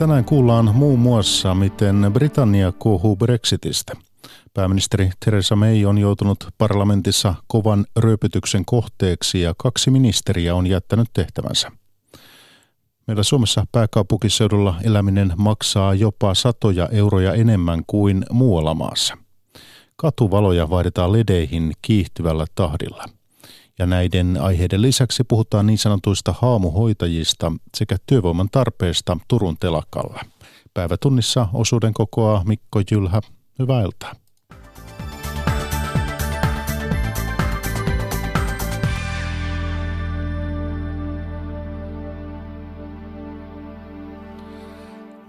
Tänään kuullaan muun muassa, miten Britannia kuohuu Brexitistä. Pääministeri Theresa May on joutunut parlamentissa kovan ryöpytyksen kohteeksi ja kaksi ministeriä on jättänyt tehtävänsä. Meillä Suomessa pääkaupunkiseudulla eläminen maksaa jopa satoja euroja enemmän kuin muualla maassa. Katuvaloja vaihdetaan ledeihin kiihtyvällä tahdilla – ja näiden aiheiden lisäksi puhutaan niin sanotuista haamuhoitajista sekä työvoiman tarpeesta Turun telakalla. Päivätunnissa osuuden kokoaa Mikko Jylhä. Hyvää iltaa.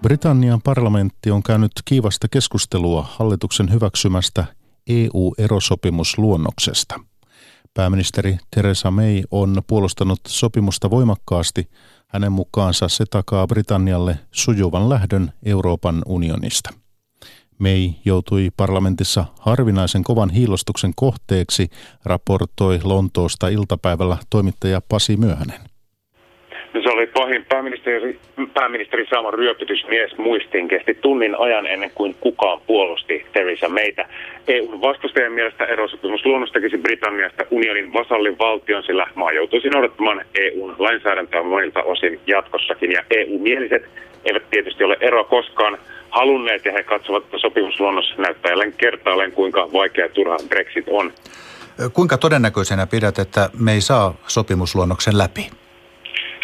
Britannian parlamentti on käynyt kiivasta keskustelua hallituksen hyväksymästä EU-erosopimusluonnoksesta – Pääministeri Theresa May on puolustanut sopimusta voimakkaasti. Hänen mukaansa se takaa Britannialle sujuvan lähdön Euroopan unionista. May joutui parlamentissa harvinaisen kovan hiilostuksen kohteeksi, raportoi Lontoosta iltapäivällä toimittaja Pasi Myöhänen. Se oli pahin pääministeri, pääministeri Saama ryöpytysmies muistiin kesti tunnin ajan ennen kuin kukaan puolusti Theresa Maytä. EUn vastustajien mielestä erosopimus luonnos tekisi Britanniasta unionin vasallin valtion, sillä maa joutuisi noudattamaan EUn lainsäädäntöä monilta osin jatkossakin. Ja EU-mieliset eivät tietysti ole eroa koskaan halunneet ja he katsovat, että sopimusluonnos näyttää jälleen kertaalleen, kuinka vaikea turha Brexit on. Kuinka todennäköisenä pidät, että me ei saa sopimusluonnoksen läpi?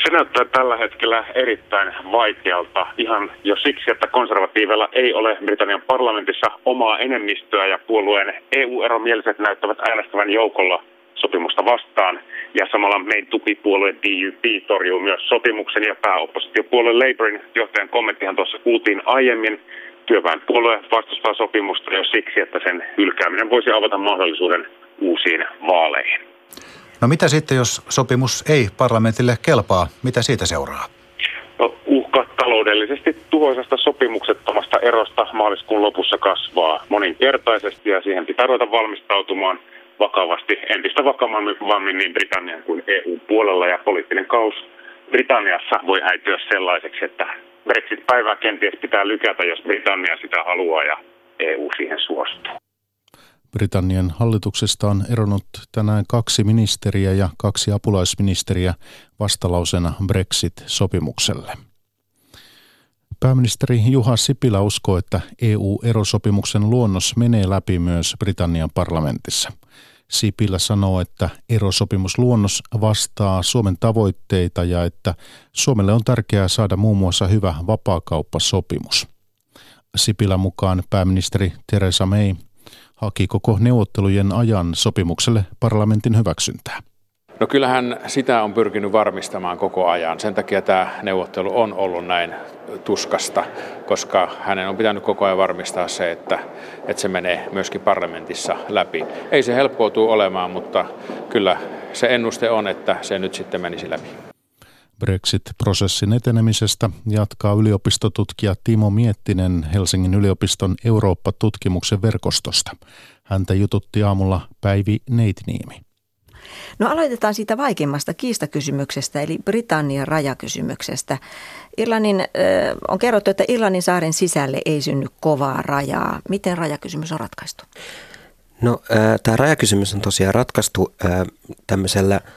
Se näyttää tällä hetkellä erittäin vaikealta ihan jo siksi, että konservatiivilla ei ole Britannian parlamentissa omaa enemmistöä ja puolueen EU-eromieliset näyttävät äänestävän joukolla sopimusta vastaan. Ja samalla meidän tukipuolue DUP torjuu myös sopimuksen ja pääoppositiopuolue Labourin johtajan kommenttihan tuossa kuultiin aiemmin. Työväenpuolue vastustaa sopimusta jo siksi, että sen hylkääminen voisi avata mahdollisuuden uusiin vaaleihin. No mitä sitten, jos sopimus ei parlamentille kelpaa? Mitä siitä seuraa? No, uhka taloudellisesti tuhoisesta sopimuksettomasta erosta maaliskuun lopussa kasvaa moninkertaisesti ja siihen pitää ruveta valmistautumaan vakavasti entistä vakavammin niin Britannian kuin EU-puolella ja poliittinen kaus Britanniassa voi äityä sellaiseksi, että Brexit-päivää kenties pitää lykätä, jos Britannia sitä haluaa ja EU siihen suostuu. Britannian hallituksesta on eronnut tänään kaksi ministeriä ja kaksi apulaisministeriä vastalausena Brexit-sopimukselle. Pääministeri Juha Sipilä uskoo, että EU-erosopimuksen luonnos menee läpi myös Britannian parlamentissa. Sipilä sanoo, että erosopimusluonnos vastaa Suomen tavoitteita ja että Suomelle on tärkeää saada muun muassa hyvä vapaakauppasopimus. Sipilä mukaan pääministeri Theresa May haki koko neuvottelujen ajan sopimukselle parlamentin hyväksyntää. No kyllähän sitä on pyrkinyt varmistamaan koko ajan. Sen takia tämä neuvottelu on ollut näin tuskasta, koska hänen on pitänyt koko ajan varmistaa se, että, että se menee myöskin parlamentissa läpi. Ei se helppoa tule olemaan, mutta kyllä se ennuste on, että se nyt sitten menisi läpi. Brexit-prosessin etenemisestä jatkaa yliopistotutkija Timo Miettinen Helsingin yliopiston Eurooppa-tutkimuksen verkostosta. Häntä jututti aamulla Päivi Neitniemi. No aloitetaan siitä vaikeimmasta kiistakysymyksestä, eli Britannian rajakysymyksestä. Irlannin, äh, on kerrottu, että Irlannin saaren sisälle ei synny kovaa rajaa. Miten rajakysymys on ratkaistu? No äh, tämä rajakysymys on tosiaan ratkaistu äh, tämmöisellä –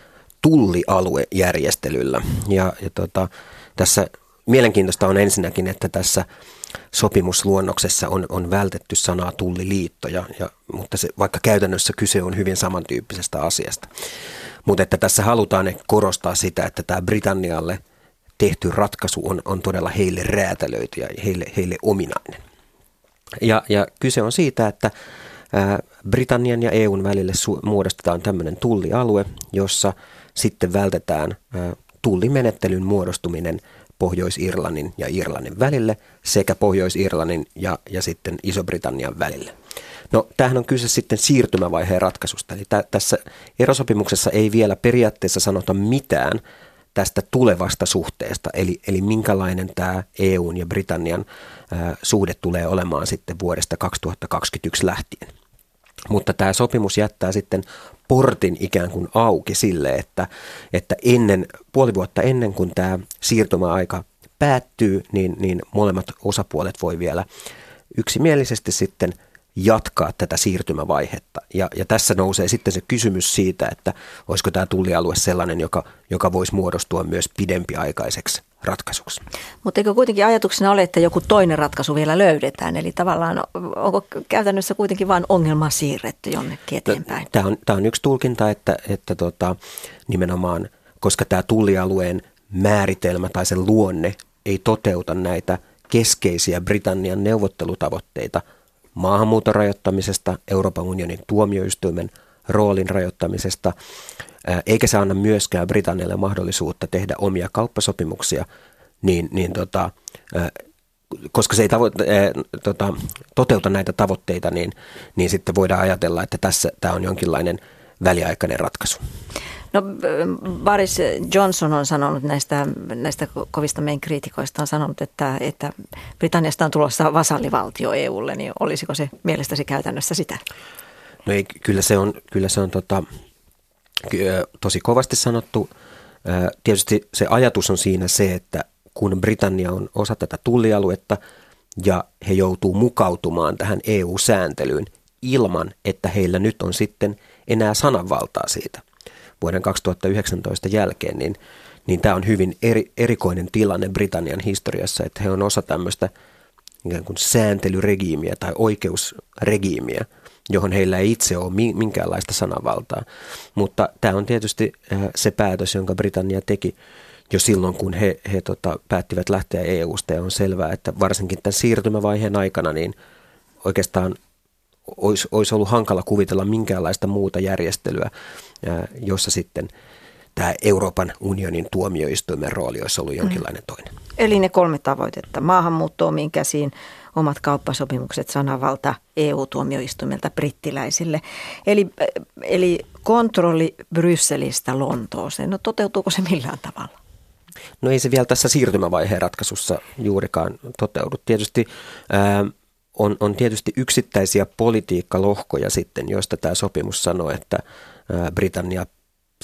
tullialuejärjestelyllä. Ja, ja tota, tässä mielenkiintoista on ensinnäkin, että tässä sopimusluonnoksessa on, on vältetty sanaa tulliliitto, ja, ja, mutta se, vaikka käytännössä kyse on hyvin samantyyppisestä asiasta. Mutta että tässä halutaan korostaa sitä, että tämä Britannialle tehty ratkaisu on, on todella heille räätälöity ja heille, heille ominainen. Ja, ja kyse on siitä, että Britannian ja EUn välille su- muodostetaan tämmöinen tullialue, jossa – sitten vältetään tullimenettelyn muodostuminen Pohjois-Irlannin ja Irlannin välille sekä Pohjois-Irlannin ja, ja sitten Iso-Britannian välille. No, tämähän on kyse sitten siirtymävaiheen ratkaisusta. Eli tä, tässä erosopimuksessa ei vielä periaatteessa sanota mitään tästä tulevasta suhteesta, eli, eli minkälainen tämä EUn ja Britannian ää, suhde tulee olemaan sitten vuodesta 2021 lähtien. Mutta tämä sopimus jättää sitten portin ikään kuin auki sille, että, että ennen, puoli vuotta ennen kuin tämä siirtymäaika päättyy, niin, niin molemmat osapuolet voi vielä yksimielisesti sitten jatkaa tätä siirtymävaihetta. Ja, ja tässä nousee sitten se kysymys siitä, että olisiko tämä tullialue sellainen, joka, joka voisi muodostua myös pidempiaikaiseksi ratkaisuksi. Mutta eikö kuitenkin ajatuksena ole, että joku toinen ratkaisu vielä löydetään? Eli tavallaan onko käytännössä kuitenkin vain ongelma siirretty jonnekin eteenpäin? Tämä on, tämä on yksi tulkinta, että, että tota, nimenomaan, koska tämä tullialueen määritelmä tai sen luonne ei toteuta näitä keskeisiä Britannian neuvottelutavoitteita maahanmuuton rajoittamisesta, Euroopan unionin tuomioistuimen roolin rajoittamisesta, eikä se anna myöskään Britannialle mahdollisuutta tehdä omia kauppasopimuksia, niin, niin tota, koska se ei tavo- tota, toteuta näitä tavoitteita, niin, niin sitten voidaan ajatella, että tässä tämä on jonkinlainen väliaikainen ratkaisu. No Boris Johnson on sanonut näistä, näistä kovista meidän kriitikoista, on sanonut, että, että Britanniasta on tulossa vasallivaltio EUlle, niin olisiko se mielestäsi käytännössä sitä? No ei, kyllä se on, kyllä se on tota, tosi kovasti sanottu. Tietysti se ajatus on siinä se, että kun Britannia on osa tätä tullialuetta ja he joutuu mukautumaan tähän EU-sääntelyyn ilman, että heillä nyt on sitten enää sananvaltaa siitä vuoden 2019 jälkeen, niin, niin tämä on hyvin eri, erikoinen tilanne Britannian historiassa, että he on osa tämmöistä ikään kuin sääntelyregiimiä tai oikeusregiimiä, johon heillä ei itse ole minkäänlaista sananvaltaa. Mutta tämä on tietysti äh, se päätös, jonka Britannia teki jo silloin, kun he, he tota, päättivät lähteä EU-sta ja on selvää, että varsinkin tämän siirtymävaiheen aikana niin oikeastaan olisi, olisi ollut hankala kuvitella minkäänlaista muuta järjestelyä, jossa sitten tämä Euroopan unionin tuomioistuimen rooli olisi ollut jonkinlainen toinen. Eli ne kolme tavoitetta, maahanmuutto omiin käsiin, omat kauppasopimukset, sanavalta EU-tuomioistuimelta brittiläisille. Eli, eli kontrolli Brysselistä Lontooseen, no toteutuuko se millään tavalla? No ei se vielä tässä siirtymävaiheen ratkaisussa juurikaan toteudu. Tietysti ää, on, on tietysti yksittäisiä politiikkalohkoja sitten, joista tämä sopimus sanoo, että Britannia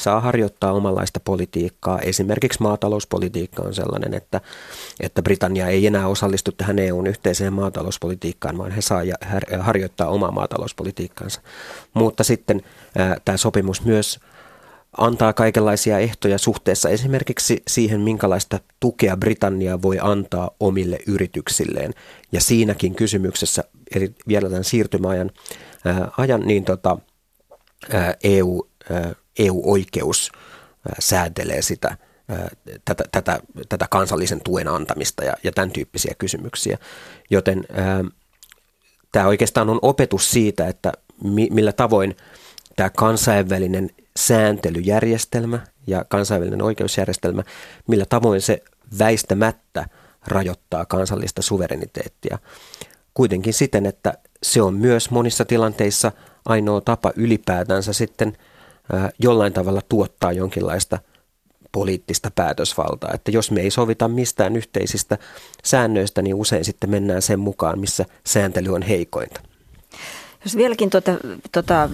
saa harjoittaa omanlaista politiikkaa. Esimerkiksi maatalouspolitiikka on sellainen, että, että Britannia ei enää osallistu tähän EUn yhteiseen maatalouspolitiikkaan, vaan he saa harjoittaa omaa maatalouspolitiikkaansa. Mutta sitten tämä sopimus myös antaa kaikenlaisia ehtoja suhteessa esimerkiksi siihen, minkälaista tukea Britannia voi antaa omille yrityksilleen. Ja siinäkin kysymyksessä, eli vielä tämän siirtymäajan ää, ajan, niin tota, ää, EU, ää, EU-oikeus ää, säätelee sitä, tätä, tätä, tätä kansallisen tuen antamista ja, ja tämän tyyppisiä kysymyksiä. Joten ää, tämä oikeastaan on opetus siitä, että mi, millä tavoin tämä kansainvälinen sääntelyjärjestelmä ja kansainvälinen oikeusjärjestelmä, millä tavoin se väistämättä rajoittaa kansallista suvereniteettia. Kuitenkin siten, että se on myös monissa tilanteissa ainoa tapa ylipäätänsä sitten jollain tavalla tuottaa jonkinlaista poliittista päätösvaltaa. Että jos me ei sovita mistään yhteisistä säännöistä, niin usein sitten mennään sen mukaan, missä sääntely on heikointa. Jos vieläkin tuota, tuota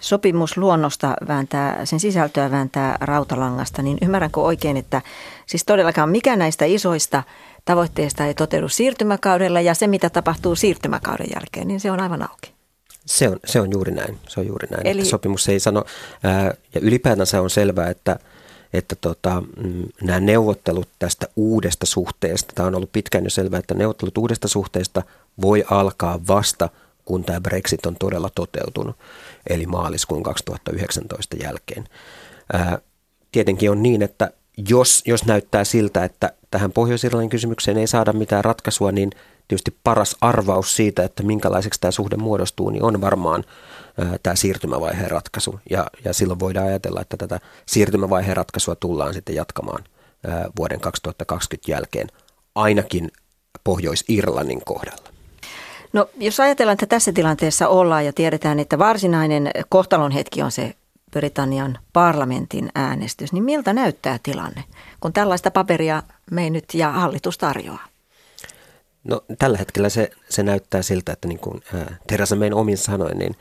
sopimusluonnosta vääntää, sen sisältöä vääntää rautalangasta, niin ymmärränkö oikein, että siis todellakaan mikä näistä isoista tavoitteista ei toteudu siirtymäkaudella ja se, mitä tapahtuu siirtymäkauden jälkeen, niin se on aivan auki. Se on, se on juuri näin. Se on juuri näin. Eli... Että sopimus ei sano, ää, ja ylipäätänsä on selvää, että, että tota, mm, nämä neuvottelut tästä uudesta suhteesta, tämä on ollut pitkään jo selvää, että neuvottelut uudesta suhteesta voi alkaa vasta – kun tämä Brexit on todella toteutunut, eli maaliskuun 2019 jälkeen. Ää, tietenkin on niin, että jos, jos näyttää siltä, että tähän pohjois kysymykseen ei saada mitään ratkaisua, niin tietysti paras arvaus siitä, että minkälaiseksi tämä suhde muodostuu, niin on varmaan ää, tämä siirtymävaiheen ratkaisu. Ja, ja silloin voidaan ajatella, että tätä siirtymävaiheen ratkaisua tullaan sitten jatkamaan ää, vuoden 2020 jälkeen, ainakin Pohjois-Irlannin kohdalla. No jos ajatellaan, että tässä tilanteessa ollaan ja tiedetään, että varsinainen kohtalon hetki on se Britannian parlamentin äänestys, niin miltä näyttää tilanne, kun tällaista paperia me nyt ja hallitus tarjoaa? No tällä hetkellä se, se näyttää siltä, että niin kuin Teresa Mayn omin sanoin, niin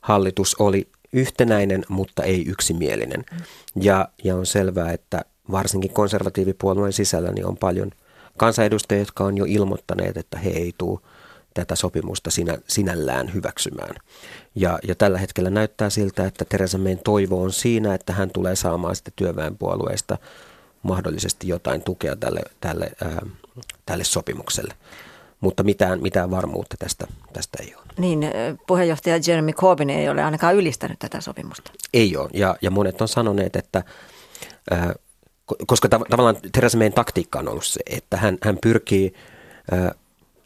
hallitus oli yhtenäinen, mutta ei yksimielinen. Mm. Ja, ja on selvää, että varsinkin konservatiivipuolueen sisällä niin on paljon kansanedustajia, jotka on jo ilmoittaneet, että he ei tule tätä sopimusta sinä, sinällään hyväksymään. Ja, ja tällä hetkellä näyttää siltä, että Teresa Mayn toivo on siinä, että hän tulee saamaan sitten työväenpuolueesta mahdollisesti jotain tukea tälle, tälle, ää, tälle sopimukselle. Mutta mitään, mitään varmuutta tästä, tästä ei ole. Niin, puheenjohtaja Jeremy Corbyn ei ole ainakaan ylistänyt tätä sopimusta. Ei ole, ja, ja monet on sanoneet, että ää, koska tav- tavallaan Theresa Mayn taktiikka on ollut se, että hän, hän pyrkii ää,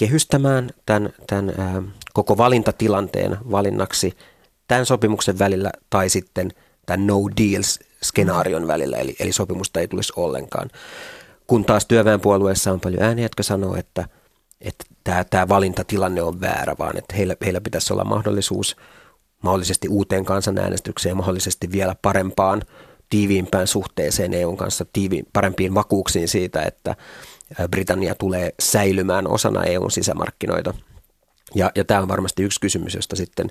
kehystämään tämän, tämän koko valintatilanteen valinnaksi tämän sopimuksen välillä tai sitten tämän no deals-skenaarion välillä, eli, eli sopimusta ei tulisi ollenkaan. Kun taas työväenpuolueessa on paljon ääniä, jotka sanoo, että, että tämä, tämä valintatilanne on väärä, vaan että heillä, heillä pitäisi olla mahdollisuus mahdollisesti uuteen kansanäänestykseen, mahdollisesti vielä parempaan, tiiviimpään suhteeseen EUn kanssa, tiivi, parempiin vakuuksiin siitä, että Britannia tulee säilymään osana EUn sisämarkkinoita. Ja, ja tämä on varmasti yksi kysymys, josta sitten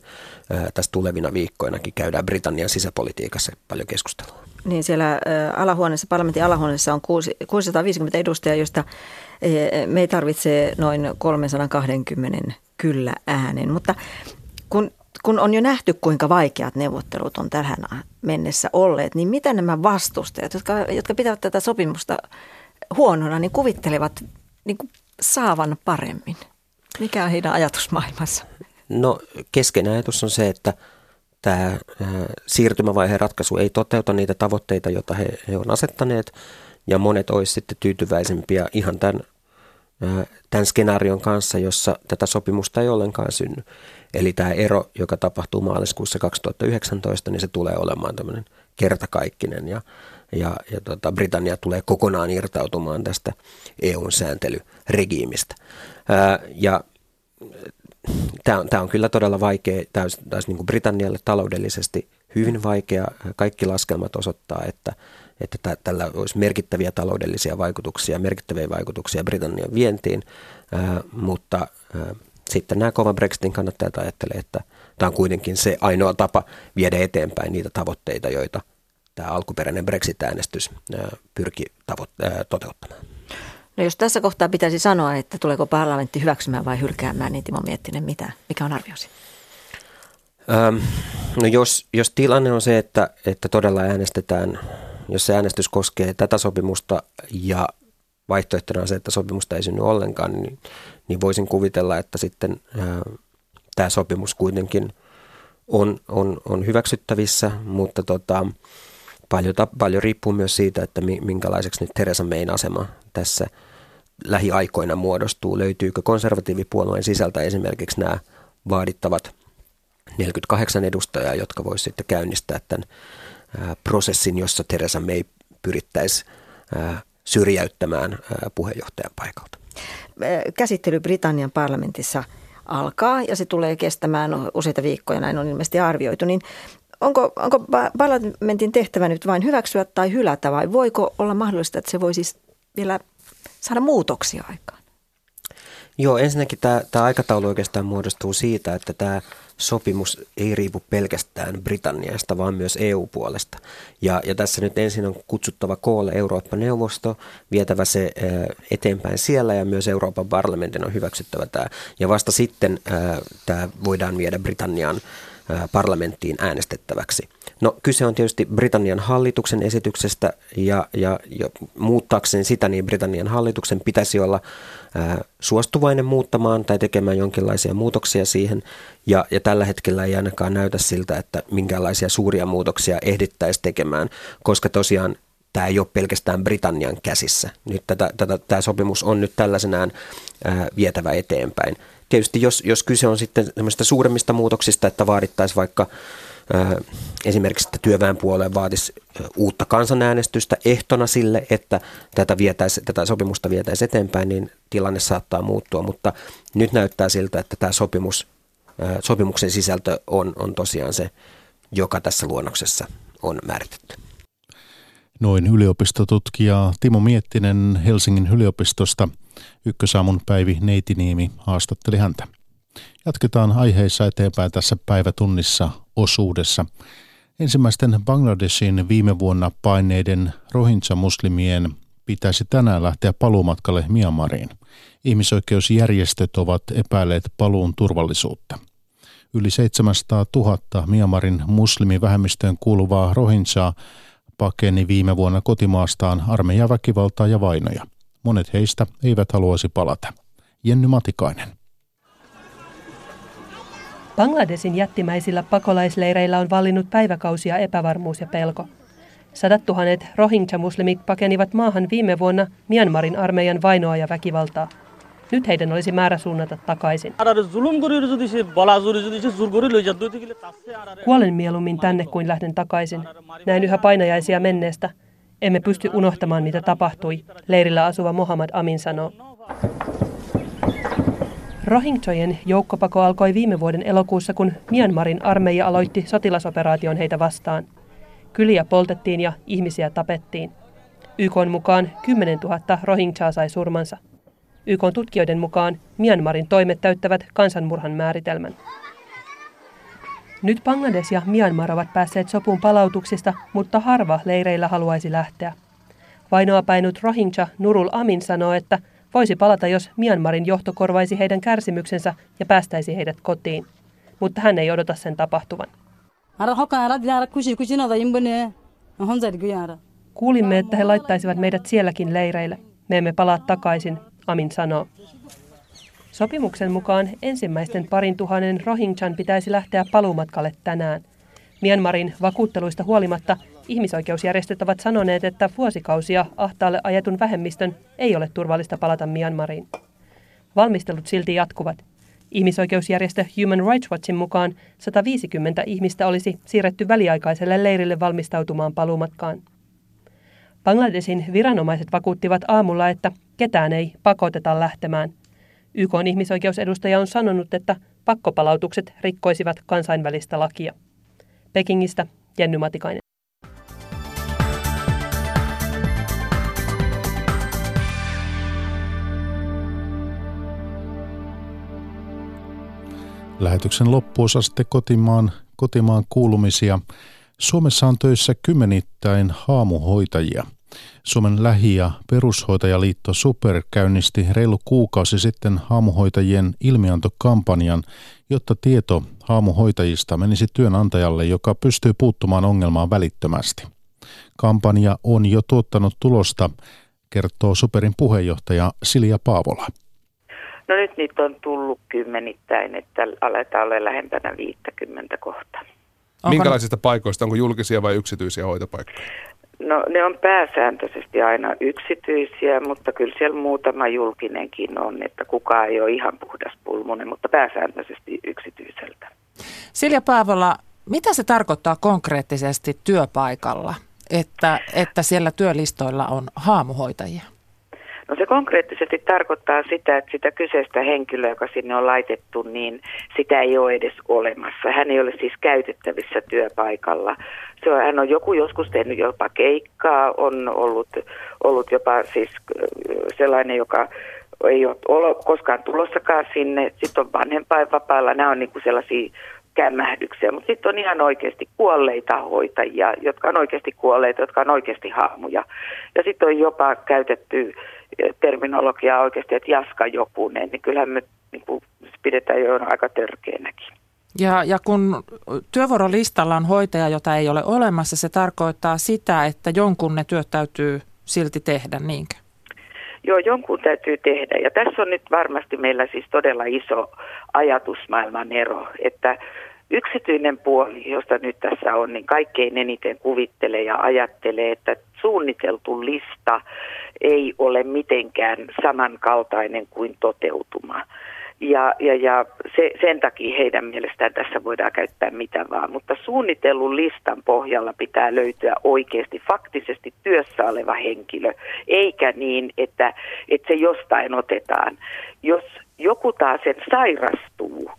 ää, tässä tulevina viikkoinakin käydään Britannian sisäpolitiikassa paljon keskustelua. Niin siellä alahuoneessa, parlamentin alahuoneessa on 6, 650 edustajaa, joista ää, me tarvitsee noin 320 kyllä äänen. Mutta kun, kun on jo nähty, kuinka vaikeat neuvottelut on tähän mennessä olleet, niin mitä nämä vastustajat, jotka, jotka pitävät tätä sopimusta huonona, niin kuvittelevat niin kuin saavan paremmin? Mikä on heidän ajatusmaailmassa? No keskeinen ajatus on se, että tämä siirtymävaiheen ratkaisu ei toteuta niitä tavoitteita, joita he, he on asettaneet, ja monet olisivat sitten tyytyväisempiä ihan tämän, tämän skenaarion kanssa, jossa tätä sopimusta ei ollenkaan synny. Eli tämä ero, joka tapahtuu maaliskuussa 2019, niin se tulee olemaan tämmöinen kertakaikkinen ja, ja, ja tota, Britannia tulee kokonaan irtautumaan tästä EUn sääntelyregiimistä. Ää, ja tämä on, on kyllä todella vaikea, tämä olisi niin kuin Britannialle taloudellisesti hyvin vaikea. Kaikki laskelmat osoittaa, että, että tällä olisi merkittäviä taloudellisia vaikutuksia, merkittäviä vaikutuksia Britannian vientiin, ää, mutta ää, sitten nämä kova Brexitin kannattajat ajattelee, että tämä on kuitenkin se ainoa tapa viedä eteenpäin niitä tavoitteita, joita tämä alkuperäinen Brexit-äänestys pyrki tavo- toteuttamaan. No jos tässä kohtaa pitäisi sanoa, että tuleeko parlamentti hyväksymään vai hylkäämään, niin Timo Miettinen, mitä, mikä on arviosi? Ähm, no jos, jos tilanne on se, että, että todella äänestetään, jos se äänestys koskee tätä sopimusta ja vaihtoehtona on se, että sopimusta ei synny ollenkaan, niin, niin voisin kuvitella, että sitten äh, tämä sopimus kuitenkin on, on, on hyväksyttävissä, mutta tota, paljon, paljon riippuu myös siitä, että minkälaiseksi nyt Teresa Mayn asema tässä lähiaikoina muodostuu. Löytyykö konservatiivipuolueen sisältä esimerkiksi nämä vaadittavat 48 edustajaa, jotka voisivat sitten käynnistää tämän prosessin, jossa Teresa May pyrittäisi syrjäyttämään puheenjohtajan paikalta. Käsittely Britannian parlamentissa alkaa ja se tulee kestämään useita viikkoja, näin on ilmeisesti arvioitu. Niin onko, onko parlamentin tehtävä nyt vain hyväksyä tai hylätä vai voiko olla mahdollista, että se voi siis vielä saada muutoksia aikaan? Joo, ensinnäkin tämä, tämä aikataulu oikeastaan muodostuu siitä, että tämä sopimus ei riipu pelkästään Britanniasta, vaan myös EU-puolesta. Ja, ja tässä nyt ensin on kutsuttava koolle Eurooppa-neuvosto, vietävä se eteenpäin siellä ja myös Euroopan parlamentin on hyväksyttävä tämä. Ja vasta sitten tämä voidaan viedä Britannian parlamenttiin äänestettäväksi. No kyse on tietysti Britannian hallituksen esityksestä ja, ja, ja muuttaakseen sitä, niin Britannian hallituksen pitäisi olla ää, suostuvainen muuttamaan tai tekemään jonkinlaisia muutoksia siihen. Ja, ja tällä hetkellä ei ainakaan näytä siltä, että minkälaisia suuria muutoksia ehdittäisi tekemään, koska tosiaan tämä ei ole pelkästään Britannian käsissä. Nyt tätä, tätä, tämä sopimus on nyt tällaisenään ää, vietävä eteenpäin. Tietysti jos, jos kyse on sitten suuremmista muutoksista, että vaadittaisiin vaikka esimerkiksi että työväenpuolue vaatisi uutta kansanäänestystä ehtona sille, että tätä, vietäisi, tätä sopimusta vietäisi eteenpäin, niin tilanne saattaa muuttua, mutta nyt näyttää siltä, että tämä sopimus, sopimuksen sisältö on, on tosiaan se, joka tässä luonnoksessa on määritetty. Noin yliopistotutkija Timo Miettinen Helsingin yliopistosta. Ykkösaamun Päivi Neitiniimi haastatteli häntä. Jatketaan aiheissa eteenpäin tässä päivätunnissa osuudessa. Ensimmäisten Bangladeshin viime vuonna paineiden rohingya-muslimien pitäisi tänään lähteä paluumatkalle Myanmariin. Ihmisoikeusjärjestöt ovat epäilleet paluun turvallisuutta. Yli 700 000 Myanmarin muslimivähemmistöön kuuluvaa Rohinchaa pakeni viime vuonna kotimaastaan armeijan väkivaltaa ja vainoja. Monet heistä eivät haluaisi palata. Jenny Matikainen. Bangladesin jättimäisillä pakolaisleireillä on vallinnut päiväkausia epävarmuus ja pelko. Sadat tuhannet Rohingya-muslimit pakenivat maahan viime vuonna Myanmarin armeijan vainoa ja väkivaltaa. Nyt heidän olisi määrä suunnata takaisin. Kuolen mieluummin tänne kuin lähden takaisin. Näin yhä painajaisia menneestä. Emme pysty unohtamaan, mitä tapahtui, leirillä asuva Mohammad Amin sanoo. Rohingyojen joukkopako alkoi viime vuoden elokuussa, kun Myanmarin armeija aloitti sotilasoperaation heitä vastaan. Kyliä poltettiin ja ihmisiä tapettiin. YK mukaan 10 000 Rohingyaa sai surmansa. YK tutkijoiden mukaan Myanmarin toimet täyttävät kansanmurhan määritelmän. Nyt Bangladesh ja Myanmar ovat päässeet sopuun palautuksista, mutta harva leireillä haluaisi lähteä. Vainoa painut Rohingya Nurul Amin sanoo, että voisi palata, jos Myanmarin johto korvaisi heidän kärsimyksensä ja päästäisi heidät kotiin. Mutta hän ei odota sen tapahtuvan. Kuulimme, että he laittaisivat meidät sielläkin leireille. Me emme palaa takaisin, Amin sanoo. Sopimuksen mukaan ensimmäisten parin tuhannen Rohingyan pitäisi lähteä paluumatkalle tänään. Myanmarin vakuutteluista huolimatta ihmisoikeusjärjestöt ovat sanoneet, että vuosikausia ahtaalle ajetun vähemmistön ei ole turvallista palata Myanmariin. Valmistelut silti jatkuvat. Ihmisoikeusjärjestö Human Rights Watchin mukaan 150 ihmistä olisi siirretty väliaikaiselle leirille valmistautumaan paluumatkaan. Bangladesin viranomaiset vakuuttivat aamulla, että ketään ei pakoteta lähtemään. YK ihmisoikeusedustaja on sanonut, että pakkopalautukset rikkoisivat kansainvälistä lakia. Pekingistä Jenny Matikainen. Lähetyksen loppuosa sitten kotimaan, kotimaan kuulumisia. Suomessa on töissä kymmenittäin haamuhoitajia – Suomen lähi- ja perushoitajaliitto Super käynnisti reilu kuukausi sitten haamuhoitajien ilmiantokampanjan, jotta tieto haamuhoitajista menisi työnantajalle, joka pystyy puuttumaan ongelmaan välittömästi. Kampanja on jo tuottanut tulosta, kertoo Superin puheenjohtaja Silja Paavola. No nyt niitä on tullut kymmenittäin, että aletaan olla lähempänä 50 kohtaa. Minkälaisista paikoista, onko julkisia vai yksityisiä hoitopaikkoja? No ne on pääsääntöisesti aina yksityisiä, mutta kyllä siellä muutama julkinenkin on, että kukaan ei ole ihan puhdas pulmunen, mutta pääsääntöisesti yksityiseltä. Silja Paavola, mitä se tarkoittaa konkreettisesti työpaikalla, että, että siellä työlistoilla on haamuhoitajia? No se konkreettisesti tarkoittaa sitä, että sitä kyseistä henkilöä, joka sinne on laitettu, niin sitä ei ole edes olemassa. Hän ei ole siis käytettävissä työpaikalla. Se on, hän on joku joskus tehnyt jopa keikkaa, on ollut, ollut jopa siis sellainen, joka ei ole koskaan tulossakaan sinne. Sitten on vanhempainvapailla. Nämä on niin kuin sellaisia kämmähdyksiä, mutta sitten on ihan oikeasti kuolleita hoitajia, jotka on oikeasti kuolleita, jotka on oikeasti haamuja. Ja sitten on jopa käytetty terminologiaa oikeasti, että jaska jokunen, niin kyllähän me niin kuin, pidetään jo aika törkeänäkin. Ja, ja kun työvuorolistalla on hoitaja, jota ei ole olemassa, se tarkoittaa sitä, että jonkun ne työt täytyy silti tehdä, niinkö? Joo, jonkun täytyy tehdä. Ja tässä on nyt varmasti meillä siis todella iso ajatusmaailman ero, että yksityinen puoli, josta nyt tässä on, niin kaikkein eniten kuvittelee ja ajattelee, että suunniteltu lista ei ole mitenkään samankaltainen kuin toteutuma. Ja, ja, ja se, sen takia heidän mielestään tässä voidaan käyttää mitä vaan, mutta suunnitellun listan pohjalla pitää löytyä oikeasti faktisesti työssä oleva henkilö, eikä niin, että, että se jostain otetaan. Jos joku taas sen sairastuu,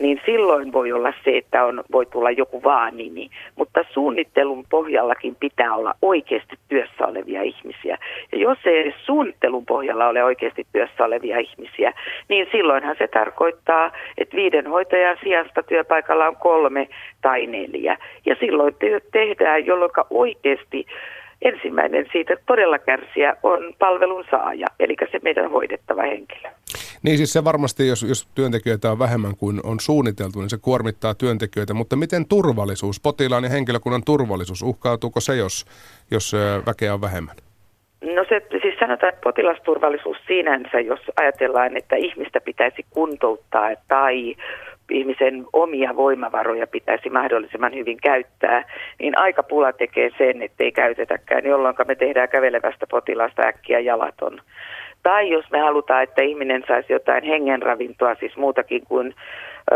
niin silloin voi olla se, että on, voi tulla joku vaanimi. Mutta suunnittelun pohjallakin pitää olla oikeasti työssä olevia ihmisiä. Ja jos ei edes suunnittelun pohjalla ole oikeasti työssä olevia ihmisiä, niin silloinhan se tarkoittaa, että viiden hoitajan sijasta työpaikalla on kolme tai neljä. Ja silloin työt tehdään, jolloin oikeasti ensimmäinen siitä todella kärsiä on palvelun saaja, eli se meidän hoidettava henkilö. Niin siis se varmasti, jos, jos työntekijöitä on vähemmän kuin on suunniteltu, niin se kuormittaa työntekijöitä. Mutta miten turvallisuus, potilaan ja henkilökunnan turvallisuus, uhkautuuko se, jos, jos väkeä on vähemmän? No se, siis sanotaan, että potilasturvallisuus sinänsä, jos ajatellaan, että ihmistä pitäisi kuntouttaa tai ihmisen omia voimavaroja pitäisi mahdollisimman hyvin käyttää, niin aika pula tekee sen, että ei käytetäkään, jolloin me tehdään kävelevästä potilasta äkkiä jalaton. Tai jos me halutaan, että ihminen saisi jotain hengenravintoa, siis muutakin kuin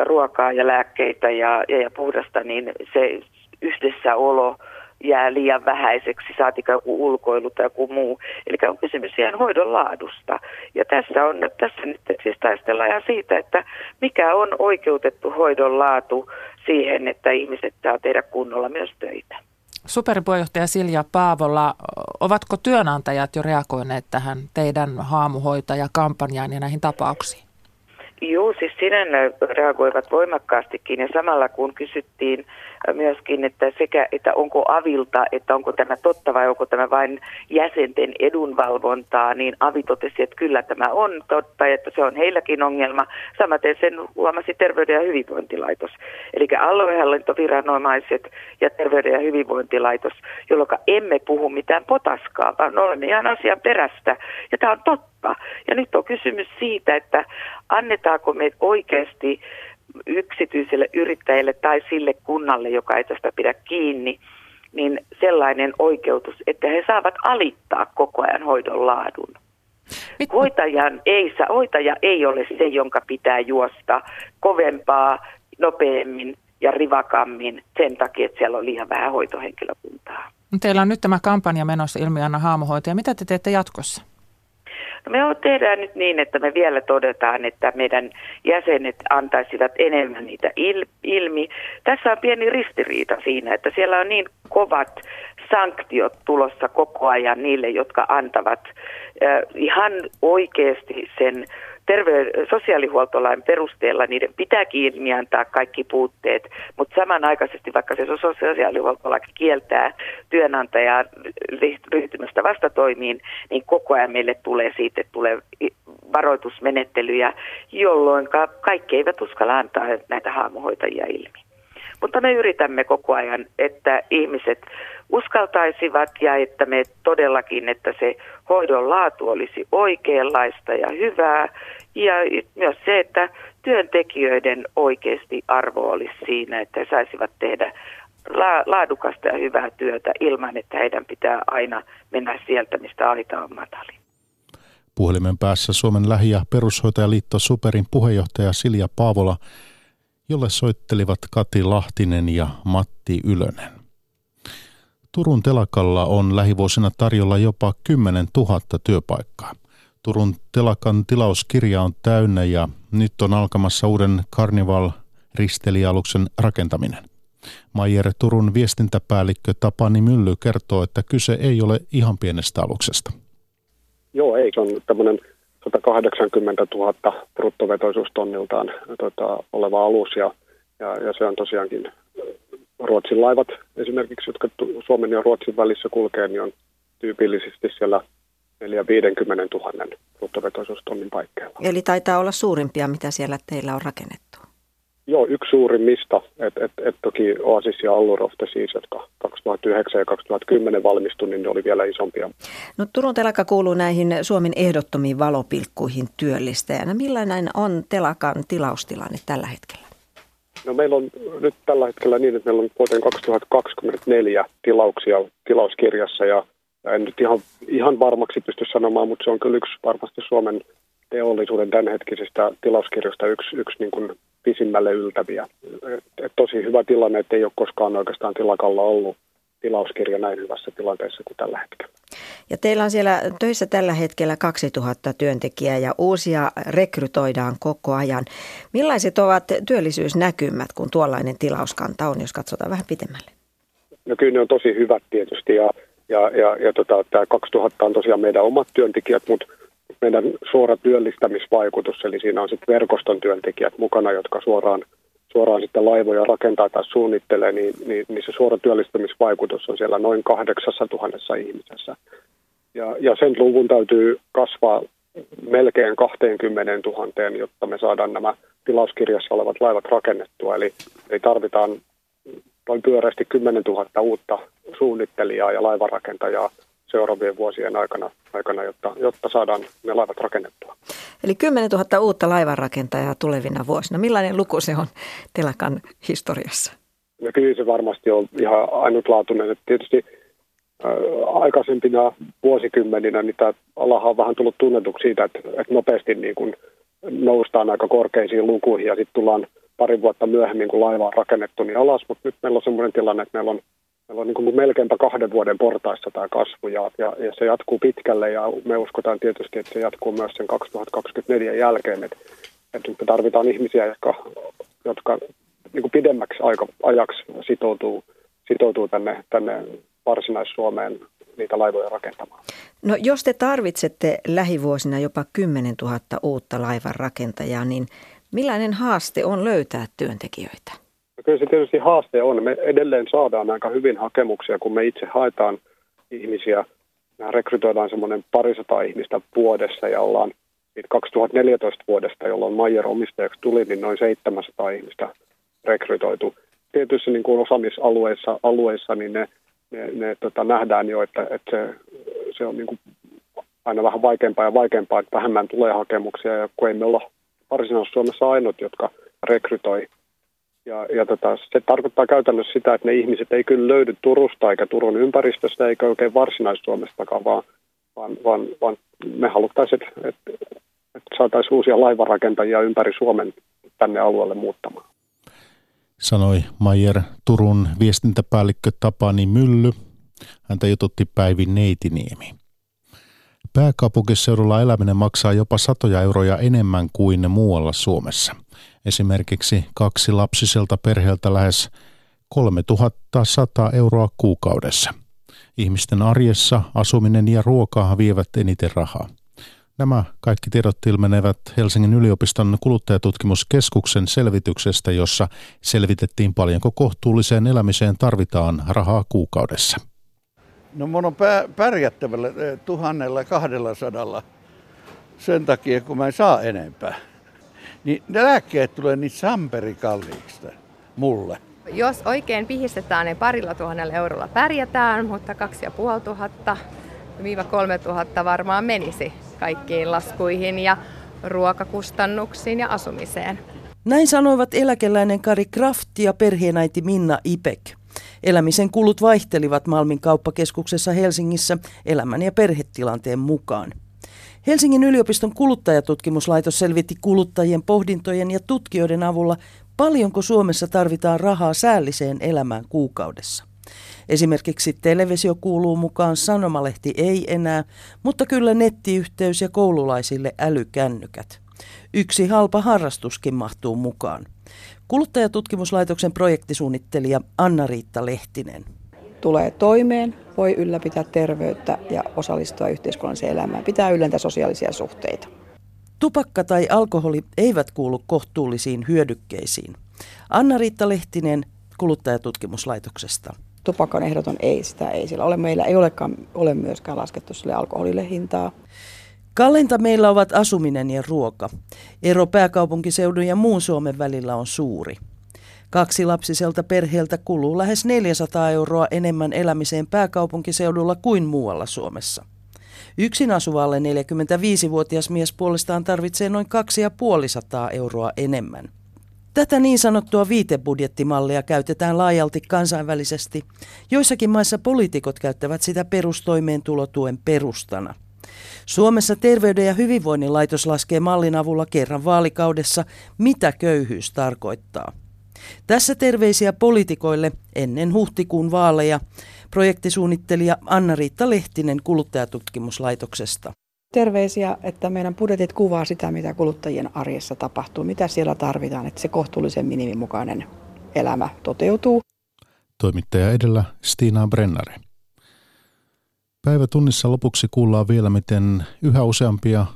ruokaa ja lääkkeitä ja, ja, ja puhdasta, niin se yhdessäolo jää liian vähäiseksi, saatika joku ulkoilu tai joku muu. Eli on kysymys ihan hoidon laadusta. Ja tässä, on, tässä nyt siis taistellaan ihan siitä, että mikä on oikeutettu hoidon laatu siihen, että ihmiset saa tehdä kunnolla myös töitä. Superipuheenjohtaja Silja Paavola, ovatko työnantajat jo reagoineet tähän teidän haamuhoitajakampanjaan ja näihin tapauksiin? Joo, siis sinne reagoivat voimakkaastikin ja samalla kun kysyttiin myöskin, että sekä, että onko avilta, että onko tämä totta vai onko tämä vain jäsenten edunvalvontaa, niin avi totesi, että kyllä tämä on totta, että se on heilläkin ongelma. Samaten sen huomasi Terveyden ja hyvinvointilaitos. Eli aluehallintoviranomaiset ja Terveyden ja hyvinvointilaitos, jolloin emme puhu mitään potaskaa, vaan olemme ihan asian perästä. Ja tämä on totta. Ja nyt on kysymys siitä, että annetaanko me oikeasti yksityiselle yrittäjälle tai sille kunnalle, joka ei tästä pidä kiinni, niin sellainen oikeutus, että he saavat alittaa koko ajan hoidon laadun. Hoitajan ei, hoitaja ei ole se, jonka pitää juosta kovempaa, nopeammin ja rivakammin sen takia, että siellä on liian vähän hoitohenkilökuntaa. Teillä on nyt tämä kampanja menossa Ilmianna haamuhoitaja. Mitä te teette jatkossa? No me tehdään nyt niin, että me vielä todetaan, että meidän jäsenet antaisivat enemmän niitä il, ilmi. Tässä on pieni ristiriita siinä, että siellä on niin kovat sanktiot tulossa koko ajan niille, jotka antavat äh, ihan oikeasti sen terve- sosiaalihuoltolain perusteella niiden pitää kiinni antaa kaikki puutteet, mutta samanaikaisesti vaikka se sosiaalihuoltolaki kieltää työnantajaa ryhtymästä vastatoimiin, niin koko ajan meille tulee siitä, että tulee varoitusmenettelyjä, jolloin kaikki eivät uskalla antaa näitä haamuhoitajia ilmi. Mutta me yritämme koko ajan, että ihmiset uskaltaisivat ja että me todellakin, että se hoidon laatu olisi oikeanlaista ja hyvää. Ja myös se, että työntekijöiden oikeasti arvo olisi siinä, että he saisivat tehdä laadukasta ja hyvää työtä ilman, että heidän pitää aina mennä sieltä, mistä aita on matali. Puhelimen päässä Suomen lähi- ja perushoitajaliitto Superin puheenjohtaja Silja Paavola – jolle soittelivat Kati Lahtinen ja Matti Ylönen. Turun telakalla on lähivuosina tarjolla jopa 10 000 työpaikkaa. Turun telakan tilauskirja on täynnä ja nyt on alkamassa uuden Carnival-ristelialuksen rakentaminen. Maijer Turun viestintäpäällikkö Tapani Mylly kertoo, että kyse ei ole ihan pienestä aluksesta. Joo, ei. Se on tämmöinen 180 000 bruttovetoisuustonniltaan tota, oleva alus ja, ja, ja se on tosiaankin Ruotsin laivat esimerkiksi, jotka Suomen ja Ruotsin välissä kulkee, niin on tyypillisesti siellä 450 000 bruttovetoisuustonnin paikkeilla. Eli taitaa olla suurimpia, mitä siellä teillä on rakennettu. Joo, yksi suurimmista. Et, et, et toki Oasis ja Allurofte siis, jotka 2009 ja 2010 valmistui, niin ne oli vielä isompia. No, Turun telakka kuuluu näihin Suomen ehdottomiin valopilkkuihin työllistäjänä. Millainen on telakan tilaustilanne tällä hetkellä? No meillä on nyt tällä hetkellä niin, että meillä on vuoteen 2024 tilauksia tilauskirjassa ja en nyt ihan, ihan varmaksi pysty sanomaan, mutta se on kyllä yksi varmasti Suomen teollisuuden tämänhetkisistä tilauskirjoista yksi, yksi niin kuin pisimmälle yltäviä. Et tosi hyvä tilanne, että ei ole koskaan oikeastaan tilakalla ollut tilauskirja näin hyvässä tilanteessa kuin tällä hetkellä. Ja teillä on siellä töissä tällä hetkellä 2000 työntekijää ja uusia rekrytoidaan koko ajan. Millaiset ovat työllisyysnäkymät, kun tuollainen tilauskanta on, jos katsotaan vähän pitemmälle? No kyllä ne on tosi hyvät tietysti ja, ja, ja, ja tota, tämä 2000 on tosiaan meidän omat työntekijät, mutta meidän suora työllistämisvaikutus, eli siinä on sitten verkoston työntekijät mukana, jotka suoraan, suoraan sitten laivoja rakentaa tai suunnittelee, niin, niin, niin se suora työllistämisvaikutus on siellä noin 8000 ihmisessä. Ja, ja sen luvun täytyy kasvaa melkein 20 000, jotta me saadaan nämä tilauskirjassa olevat laivat rakennettua. Eli, eli tarvitaan noin pyöreästi 10 000 uutta suunnittelijaa ja laivanrakentajaa seuraavien vuosien aikana, aikana jotta, jotta saadaan ne laivat rakennettua. Eli 10 000 uutta laivanrakentajaa tulevina vuosina. Millainen luku se on telakan historiassa? No kyllä se varmasti on ihan ainutlaatuinen. Että tietysti ää, aikaisempina vuosikymmeninä niin tämä alahan on vähän tullut tunnetuksi siitä, että, että nopeasti niin kuin noustaan aika korkeisiin lukuihin ja sitten tullaan pari vuotta myöhemmin, kun laiva on rakennettu, niin alas. Mutta nyt meillä on sellainen tilanne, että meillä on Meillä on niin kuin melkeinpä kahden vuoden portaissa tämä kasvu ja, ja, ja se jatkuu pitkälle ja me uskotaan tietysti, että se jatkuu myös sen 2024 jälkeen. Että, että me tarvitaan ihmisiä, jotka, jotka niin kuin pidemmäksi aika, ajaksi sitoutuu, sitoutuu tänne, tänne Varsinais-Suomeen niitä laivoja rakentamaan. No jos te tarvitsette lähivuosina jopa 10 000 uutta laivan rakentajaa, niin millainen haaste on löytää työntekijöitä? Kyllä se tietysti haaste on. Me edelleen saadaan aika hyvin hakemuksia, kun me itse haetaan ihmisiä. Me rekrytoidaan semmoinen parisata ihmistä vuodessa ja ollaan 2014 vuodesta, jolloin Maijer omistajaksi tuli, niin noin 700 ihmistä rekrytoitu. Tietysti niin kuin osaamisalueissa alueissa, niin ne, ne, ne tota, nähdään jo, että, että se, se on niin kuin aina vähän vaikeampaa ja vaikeampaa, että vähemmän tulee hakemuksia, ja kun ei me olla varsinaisessa Suomessa ainut, jotka rekrytoi ja, ja tota, se tarkoittaa käytännössä sitä, että ne ihmiset ei kyllä löydy Turusta eikä Turun ympäristöstä eikä oikein varsinais-Suomestakaan, vaan, vaan, vaan, vaan me haluttaisiin, että, että, että saataisiin uusia laivarakentajia ympäri Suomen tänne alueelle muuttamaan. Sanoi Mayer Turun viestintäpäällikkö Tapani Mylly. Häntä jututti Päivi Neitiniemi. Pääkaupunkiseudulla eläminen maksaa jopa satoja euroja enemmän kuin muualla Suomessa. Esimerkiksi kaksi lapsiselta perheeltä lähes 3100 euroa kuukaudessa. Ihmisten arjessa asuminen ja ruoka vievät eniten rahaa. Nämä kaikki tiedot ilmenevät Helsingin yliopiston kuluttajatutkimuskeskuksen selvityksestä, jossa selvitettiin paljonko kohtuulliseen elämiseen tarvitaan rahaa kuukaudessa. No mun on pärjättävällä eh, tuhannella kahdella sadalla sen takia, kun mä en saa enempää. Niin ne lääkkeet tulee niin samperikalliiksi mulle. Jos oikein pihistetään, niin parilla tuhannella eurolla pärjätään, mutta kaksi ja puoli tuhatta viiva kolme tuhatta varmaan menisi kaikkiin laskuihin ja ruokakustannuksiin ja asumiseen. Näin sanoivat eläkeläinen Kari Kraft ja perheenäiti Minna Ipek. Elämisen kulut vaihtelivat Malmin kauppakeskuksessa Helsingissä elämän ja perhetilanteen mukaan. Helsingin yliopiston kuluttajatutkimuslaitos selvitti kuluttajien pohdintojen ja tutkijoiden avulla, paljonko Suomessa tarvitaan rahaa säälliseen elämään kuukaudessa. Esimerkiksi televisio kuuluu mukaan, sanomalehti ei enää, mutta kyllä nettiyhteys ja koululaisille älykännykät. Yksi halpa harrastuskin mahtuu mukaan. Kuluttajatutkimuslaitoksen projektisuunnittelija Anna-Riitta Lehtinen. Tulee toimeen, voi ylläpitää terveyttä ja osallistua yhteiskunnalliseen elämään, pitää yllä sosiaalisia suhteita. Tupakka tai alkoholi eivät kuulu kohtuullisiin hyödykkeisiin. Anna-Riitta Lehtinen kuluttajatutkimuslaitoksesta. Tupakan ehdoton ei, sitä ei sillä ole. Meillä ei olekaan, ole myöskään laskettu sille alkoholille hintaa. Kallenta meillä ovat asuminen ja ruoka. Ero pääkaupunkiseudun ja muun Suomen välillä on suuri. Kaksi lapsiselta perheeltä kuluu lähes 400 euroa enemmän elämiseen pääkaupunkiseudulla kuin muualla Suomessa. Yksin asuvalle 45-vuotias mies puolestaan tarvitsee noin 250 euroa enemmän. Tätä niin sanottua viitebudjettimallia käytetään laajalti kansainvälisesti. Joissakin maissa poliitikot käyttävät sitä perustoimeentulotuen perustana. Suomessa Terveyden ja hyvinvoinnin laitos laskee mallin avulla kerran vaalikaudessa, mitä köyhyys tarkoittaa. Tässä terveisiä poliitikoille ennen huhtikuun vaaleja, projektisuunnittelija Anna-Riitta Lehtinen kuluttajatutkimuslaitoksesta. Terveisiä, että meidän budjetit kuvaa sitä, mitä kuluttajien arjessa tapahtuu, mitä siellä tarvitaan, että se kohtuullisen minimin mukainen elämä toteutuu. Toimittaja edellä Stina Brennari. Päivätunnissa lopuksi kuullaan vielä, miten yhä useampia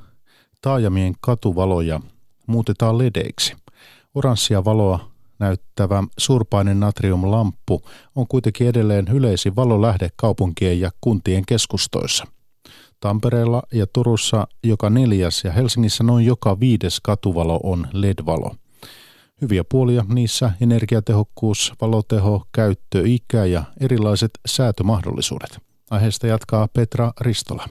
taajamien katuvaloja muutetaan ledeiksi. Oranssia valoa näyttävä surpainen natriumlamppu on kuitenkin edelleen yleisin valolähde kaupunkien ja kuntien keskustoissa. Tampereella ja Turussa joka neljäs ja Helsingissä noin joka viides katuvalo on LED-valo. Hyviä puolia niissä energiatehokkuus, valoteho, käyttö, ikä ja erilaiset säätömahdollisuudet. Aiheesta jatkaa Petra Ristola.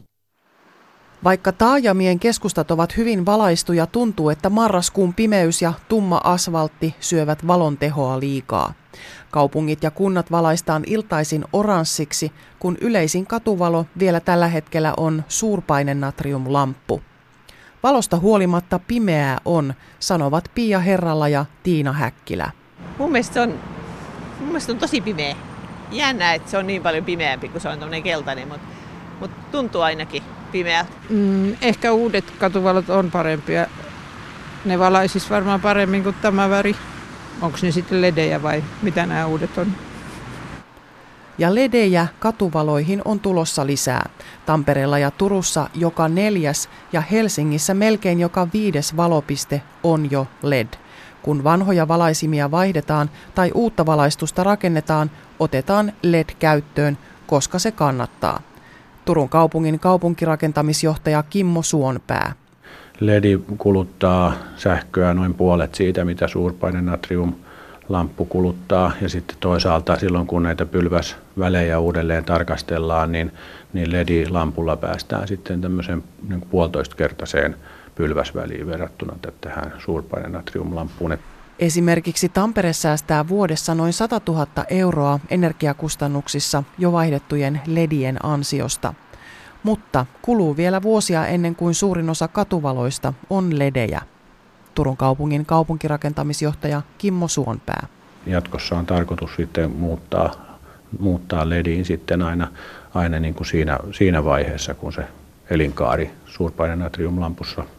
Vaikka taajamien keskustat ovat hyvin valaistuja, tuntuu, että marraskuun pimeys ja tumma asfaltti syövät valon tehoa liikaa. Kaupungit ja kunnat valaistaan iltaisin oranssiksi, kun yleisin katuvalo vielä tällä hetkellä on suurpainen natriumlamppu. Valosta huolimatta pimeää on, sanovat Pia Herralla ja Tiina Häkkilä. Mun mielestä on, mun mielestä on tosi pimeä. Jännä, että se on niin paljon pimeämpi kuin se on tämmöinen keltainen, mutta, mutta tuntuu ainakin pimeältä. Mm, ehkä uudet katuvalot on parempia. Ne valaisis varmaan paremmin kuin tämä väri. Onko ne sitten ledejä vai mitä nämä uudet on? Ja ledejä katuvaloihin on tulossa lisää. Tampereella ja Turussa joka neljäs ja Helsingissä melkein joka viides valopiste on jo LED. Kun vanhoja valaisimia vaihdetaan tai uutta valaistusta rakennetaan, otetaan LED käyttöön, koska se kannattaa. Turun kaupungin kaupunkirakentamisjohtaja Kimmo Suonpää. LED kuluttaa sähköä noin puolet siitä, mitä suurpainen natrium lamppu kuluttaa. Ja sitten toisaalta silloin, kun näitä pylväsvälejä uudelleen tarkastellaan, niin, niin LED-lampulla päästään sitten tämmöiseen niin puolitoistkertaiseen pylväsväliin verrattuna tähän suurpainen natriumlampuun. Esimerkiksi Tampere säästää vuodessa noin 100 000 euroa energiakustannuksissa jo vaihdettujen ledien ansiosta. Mutta kuluu vielä vuosia ennen kuin suurin osa katuvaloista on ledejä. Turun kaupungin kaupunkirakentamisjohtaja Kimmo Suonpää. Jatkossa on tarkoitus sitten muuttaa, muuttaa lediin sitten aina, aina niin kuin siinä, siinä vaiheessa, kun se elinkaari suurpainen natriumlampussa loppuu.